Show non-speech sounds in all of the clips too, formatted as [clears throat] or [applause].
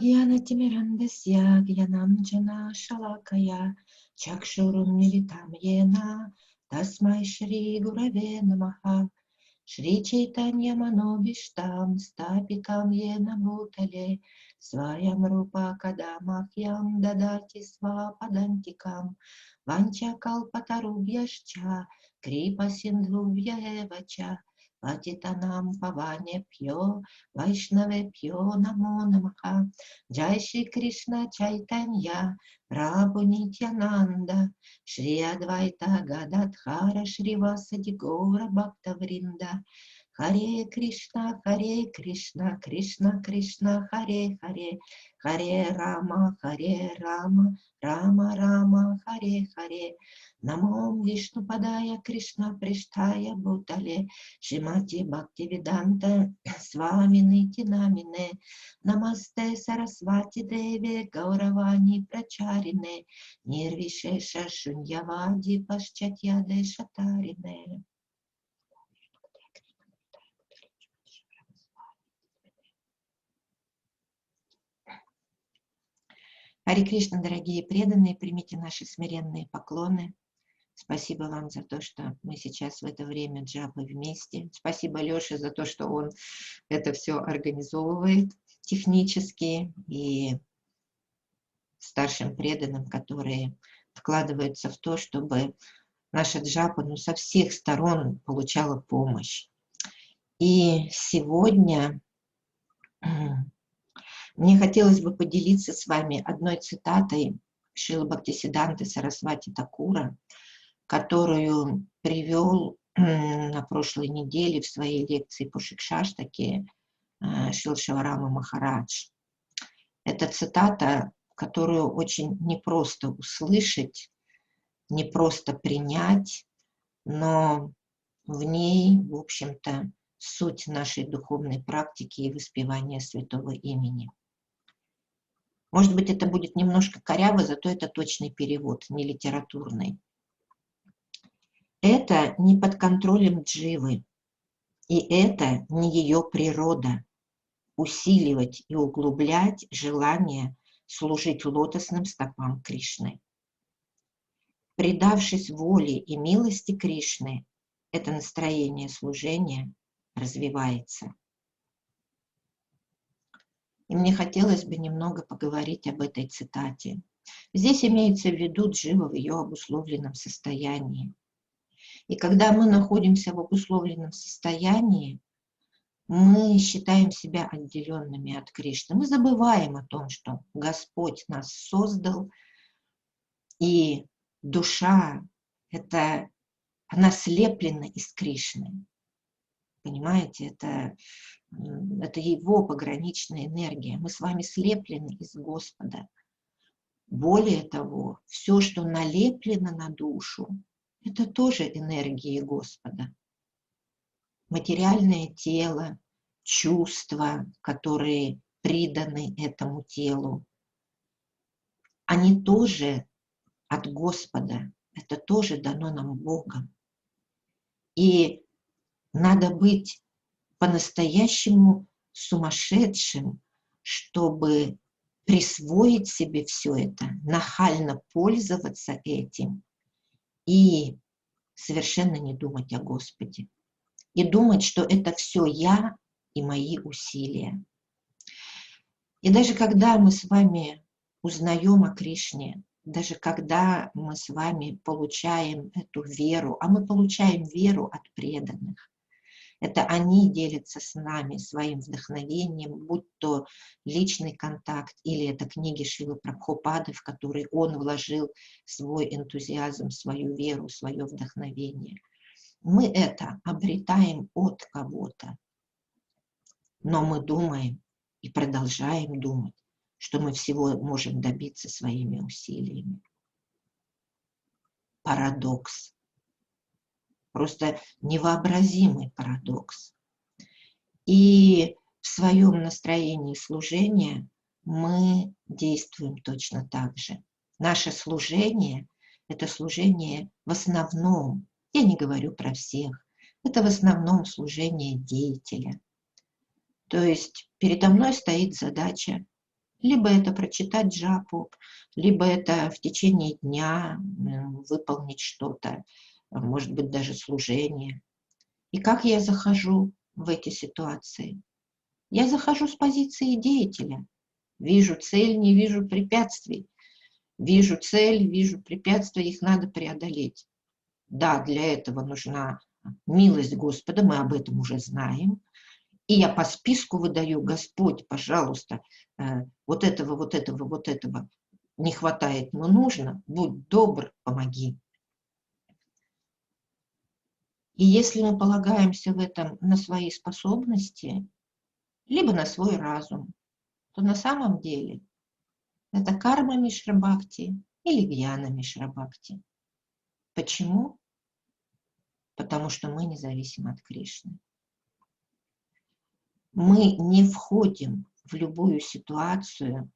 ज्ञानतिमिरन्दस्य ज्ञानाञ्जनाशलाकया चक्षुरुन्मिलितं येन तस्मै श्रीगुरवे नमः श्रीचैतन्यमनोभीष्टां स्थापितां येन भूतले स्वयं रूपा कदा मह्यं ददाति स्वापदन्तिकां वाञ्छाकल्पतरुभ्यश्च कृपसिन्धुभ्य एव च Патитанам Паване Пьо, Вайшнаве Пьо Намо Намаха, Джай Кришна Чайтанья, Прабу Нитянанда, Шри Адвайта Гададхара Шри Васади Гора Бхакта Вринда, Харе Кришна, Харе Кришна, Кришна Кришна, Харе Харе, Харе Рама, Харе Рама, Рама, Рама, Харе, Харе, Намом Вишну Падая, Кришна Приштая, Бутале, Шимати Бхакти Виданта, [clears throat] Свамины Тинамине, Намасте Сарасвати Деве, Гауравани Прачарине, Нирвишеша Шуньявади Пашчатьяде Шатарине. Хари Кришна, дорогие преданные, примите наши смиренные поклоны. Спасибо вам за то, что мы сейчас в это время джапы вместе. Спасибо Леше за то, что он это все организовывает технически и старшим преданным, которые вкладываются в то, чтобы наша джапа ну, со всех сторон получала помощь. И сегодня мне хотелось бы поделиться с вами одной цитатой Шила Бхактисиданты Сарасвати Такура, которую привел [clears throat] на прошлой неделе в своей лекции по Шикшаштаке э, Шил Шиварама Махарадж. Это цитата, которую очень непросто услышать, непросто принять, но в ней, в общем-то, суть нашей духовной практики и воспевания святого имени. Может быть, это будет немножко коряво, зато это точный перевод, не литературный. Это не под контролем Дживы, и это не ее природа – усиливать и углублять желание служить лотосным стопам Кришны. Предавшись воле и милости Кришны, это настроение служения развивается. И мне хотелось бы немного поговорить об этой цитате. Здесь имеется в виду Джива в ее обусловленном состоянии. И когда мы находимся в обусловленном состоянии, мы считаем себя отделенными от Кришны. Мы забываем о том, что Господь нас создал, и душа – это она слеплена из Кришны. Понимаете, это это его пограничная энергия. Мы с вами слеплены из Господа. Более того, все, что налеплено на душу, это тоже энергии Господа. Материальное тело, чувства, которые приданы этому телу, они тоже от Господа, это тоже дано нам Богом. И надо быть по-настоящему сумасшедшим, чтобы присвоить себе все это, нахально пользоваться этим и совершенно не думать о Господе. И думать, что это все я и мои усилия. И даже когда мы с вами узнаем о Кришне, даже когда мы с вами получаем эту веру, а мы получаем веру от преданных, это они делятся с нами своим вдохновением, будь то личный контакт или это книги Шилы Прабхупады, в которые он вложил свой энтузиазм, свою веру, свое вдохновение. Мы это обретаем от кого-то. Но мы думаем и продолжаем думать, что мы всего можем добиться своими усилиями. Парадокс просто невообразимый парадокс. И в своем настроении служения мы действуем точно так же. Наше служение – это служение в основном, я не говорю про всех, это в основном служение деятеля. То есть передо мной стоит задача Либо это прочитать джапу, либо это в течение дня выполнить что-то, может быть, даже служение. И как я захожу в эти ситуации? Я захожу с позиции деятеля. Вижу цель, не вижу препятствий. Вижу цель, вижу препятствия, их надо преодолеть. Да, для этого нужна милость Господа, мы об этом уже знаем. И я по списку выдаю, Господь, пожалуйста, э, вот этого, вот этого, вот этого не хватает, но нужно, будь добр, помоги. И если мы полагаемся в этом на свои способности, либо на свой разум, то на самом деле это карма Мишрабхакти или гьяна Мишрабхакти. Почему? Потому что мы независим от Кришны мы не входим в любую ситуацию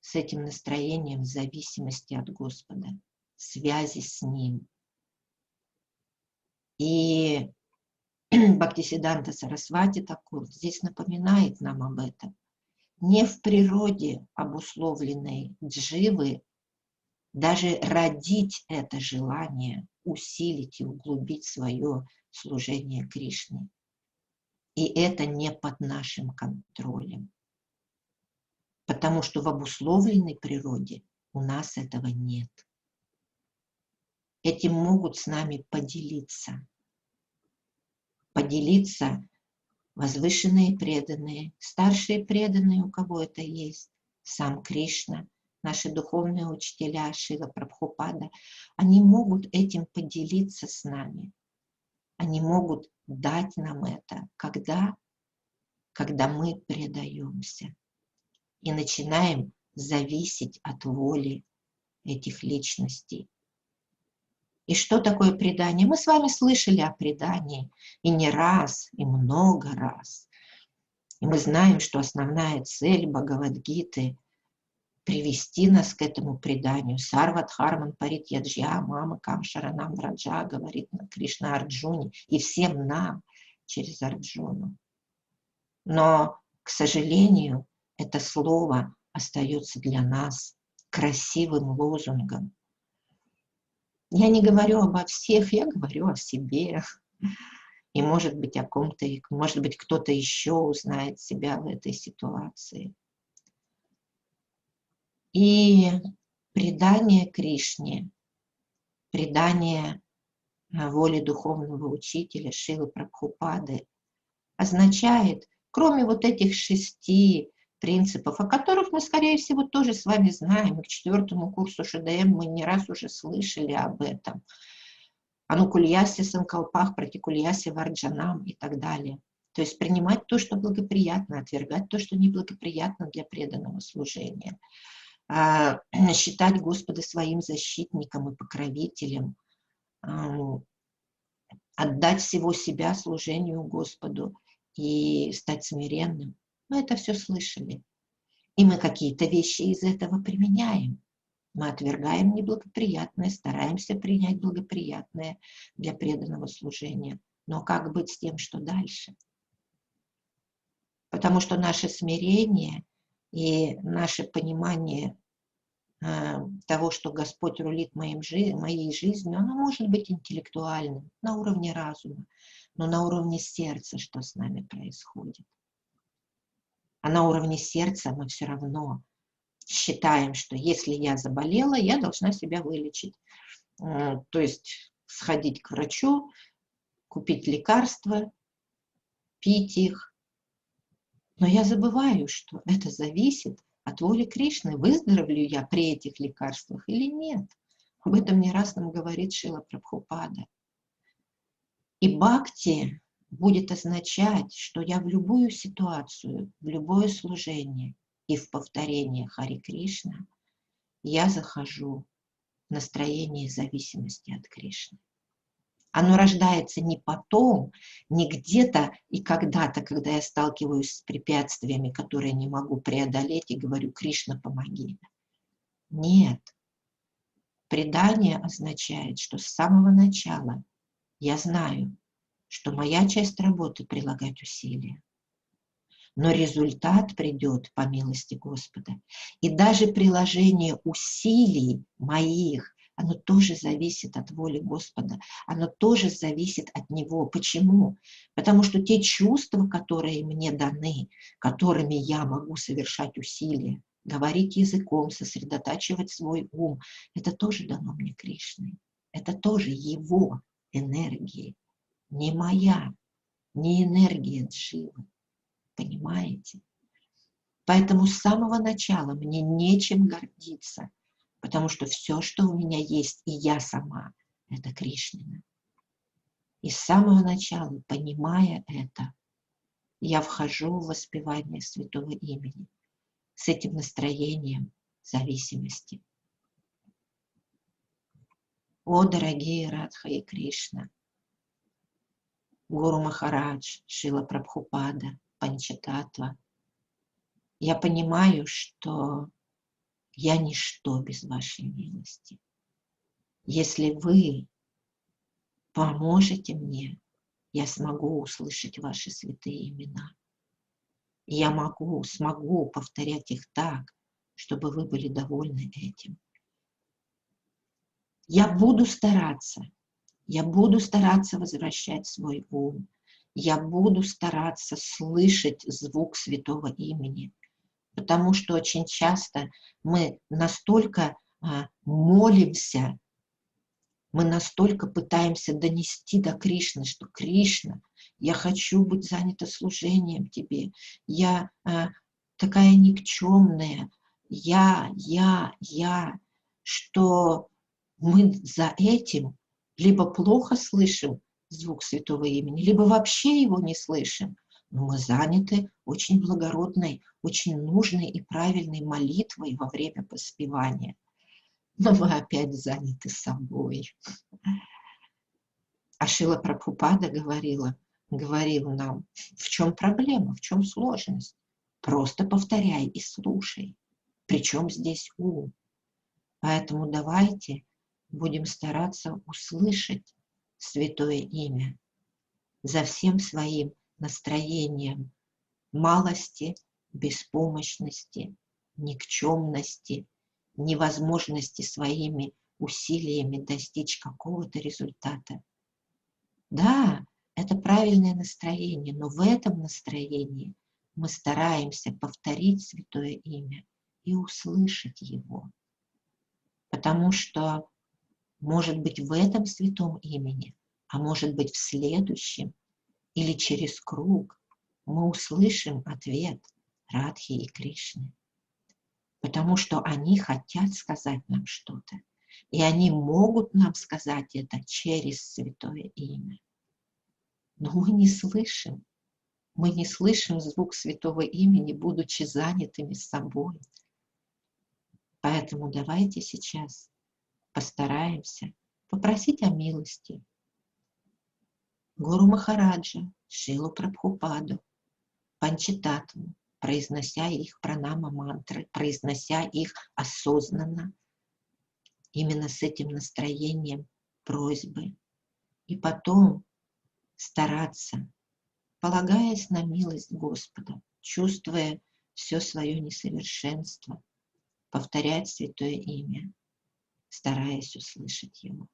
с этим настроением зависимости от Господа, связи с Ним. И [clears throat] Бхактисиданта Сарасвати Такур здесь напоминает нам об этом. Не в природе обусловленной дживы даже родить это желание, усилить и углубить свое служение Кришне – и это не под нашим контролем. Потому что в обусловленной природе у нас этого нет. Этим могут с нами поделиться. Поделиться возвышенные преданные, старшие преданные, у кого это есть, сам Кришна, наши духовные учителя Шила Прабхупада, они могут этим поделиться с нами. Они могут дать нам это, когда, когда мы предаемся и начинаем зависеть от воли этих личностей. И что такое предание? Мы с вами слышали о предании и не раз, и много раз. И мы знаем, что основная цель Бхагавадгиты привести нас к этому преданию. Сарват Харман Парит Яджья, Мама Камшаранам Враджа, говорит Кришна Арджуне, и всем нам через Арджуну. Но, к сожалению, это слово остается для нас красивым лозунгом. Я не говорю обо всех, я говорю о себе. И может быть о ком-то, может быть кто-то еще узнает себя в этой ситуации. И предание Кришне, предание воле духовного учителя Шилы Прабхупады означает, кроме вот этих шести принципов, о которых мы, скорее всего, тоже с вами знаем, и к четвертому курсу ШДМ мы не раз уже слышали об этом, анукульяси санкалпах, протикульяси варджанам и так далее. То есть принимать то, что благоприятно, отвергать то, что неблагоприятно для преданного служения – а, считать Господа своим защитником и покровителем, отдать всего себя служению Господу и стать смиренным. Мы это все слышали. И мы какие-то вещи из этого применяем. Мы отвергаем неблагоприятное, стараемся принять благоприятное для преданного служения. Но как быть с тем, что дальше? Потому что наше смирение и наше понимание Э, того, что Господь рулит моим, моей жизнью, оно может быть интеллектуальным, на уровне разума, но на уровне сердца, что с нами происходит. А на уровне сердца мы все равно считаем, что если я заболела, я должна себя вылечить. Э, то есть сходить к врачу, купить лекарства, пить их. Но я забываю, что это зависит от воли Кришны, выздоровлю я при этих лекарствах или нет. Об этом не раз нам говорит Шила Прабхупада. И бхакти будет означать, что я в любую ситуацию, в любое служение и в повторение Хари Кришна, я захожу в настроение зависимости от Кришны. Оно рождается не потом, не где-то и когда-то, когда я сталкиваюсь с препятствиями, которые не могу преодолеть, и говорю, Кришна, помоги. Нет. Предание означает, что с самого начала я знаю, что моя часть работы — прилагать усилия. но результат придет по милости Господа. И даже приложение усилий моих, оно тоже зависит от воли Господа, оно тоже зависит от Него. Почему? Потому что те чувства, которые мне даны, которыми я могу совершать усилия, говорить языком, сосредотачивать свой ум, это тоже дано мне Кришной. Это тоже Его энергии, не моя, не энергия Дживы. Понимаете? Поэтому с самого начала мне нечем гордиться, потому что все, что у меня есть, и я сама, это Кришнина. И с самого начала, понимая это, я вхожу в воспевание святого имени с этим настроением зависимости. О, дорогие Радха и Кришна! Гуру Махарадж, Шила Прабхупада, Панчататва. Я понимаю, что я ничто без вашей милости. Если вы поможете мне, я смогу услышать ваши святые имена. Я могу, смогу повторять их так, чтобы вы были довольны этим. Я буду стараться, я буду стараться возвращать свой ум. Я буду стараться слышать звук святого имени. Потому что очень часто мы настолько а, молимся, мы настолько пытаемся донести до Кришны, что Кришна, я хочу быть занята служением Тебе, я а, такая никчемная, я, я, я, что мы за этим либо плохо слышим звук святого имени, либо вообще его не слышим. Но мы заняты очень благородной, очень нужной и правильной молитвой во время поспевания. Но мы опять заняты собой. А Шила Прабхупада говорила, говорил нам, в чем проблема, в чем сложность. Просто повторяй и слушай. Причем здесь ум. Поэтому давайте будем стараться услышать святое имя за всем своим настроением малости, беспомощности, никчемности, невозможности своими усилиями достичь какого-то результата. Да, это правильное настроение, но в этом настроении мы стараемся повторить святое имя и услышать его. Потому что может быть в этом святом имени, а может быть в следующем или через круг, мы услышим ответ Радхи и Кришны. Потому что они хотят сказать нам что-то. И они могут нам сказать это через святое имя. Но мы не слышим. Мы не слышим звук святого имени, будучи занятыми собой. Поэтому давайте сейчас постараемся попросить о милости Гуру Махараджа, Шилу Прабхупаду, Панчитатву, произнося их пранама мантры, произнося их осознанно, именно с этим настроением просьбы. И потом стараться, полагаясь на милость Господа, чувствуя все свое несовершенство, повторять святое имя стараясь услышать его.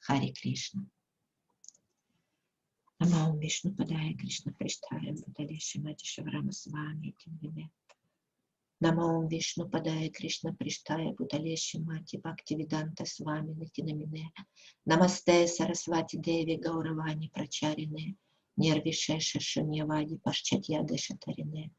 Хари Кришна. Намаум Вишну Падая Кришна Приштая Будали Шимати Шаврама Свами Тимвине. Намаум Вишну Падая Кришна Приштая Будали Шимати Бхакти Виданта Свами Нитинамине. Намасте Сарасвати Деви Гауравани Прачарине. Нервишеша Шуньявади Пашчатья Дешатарине.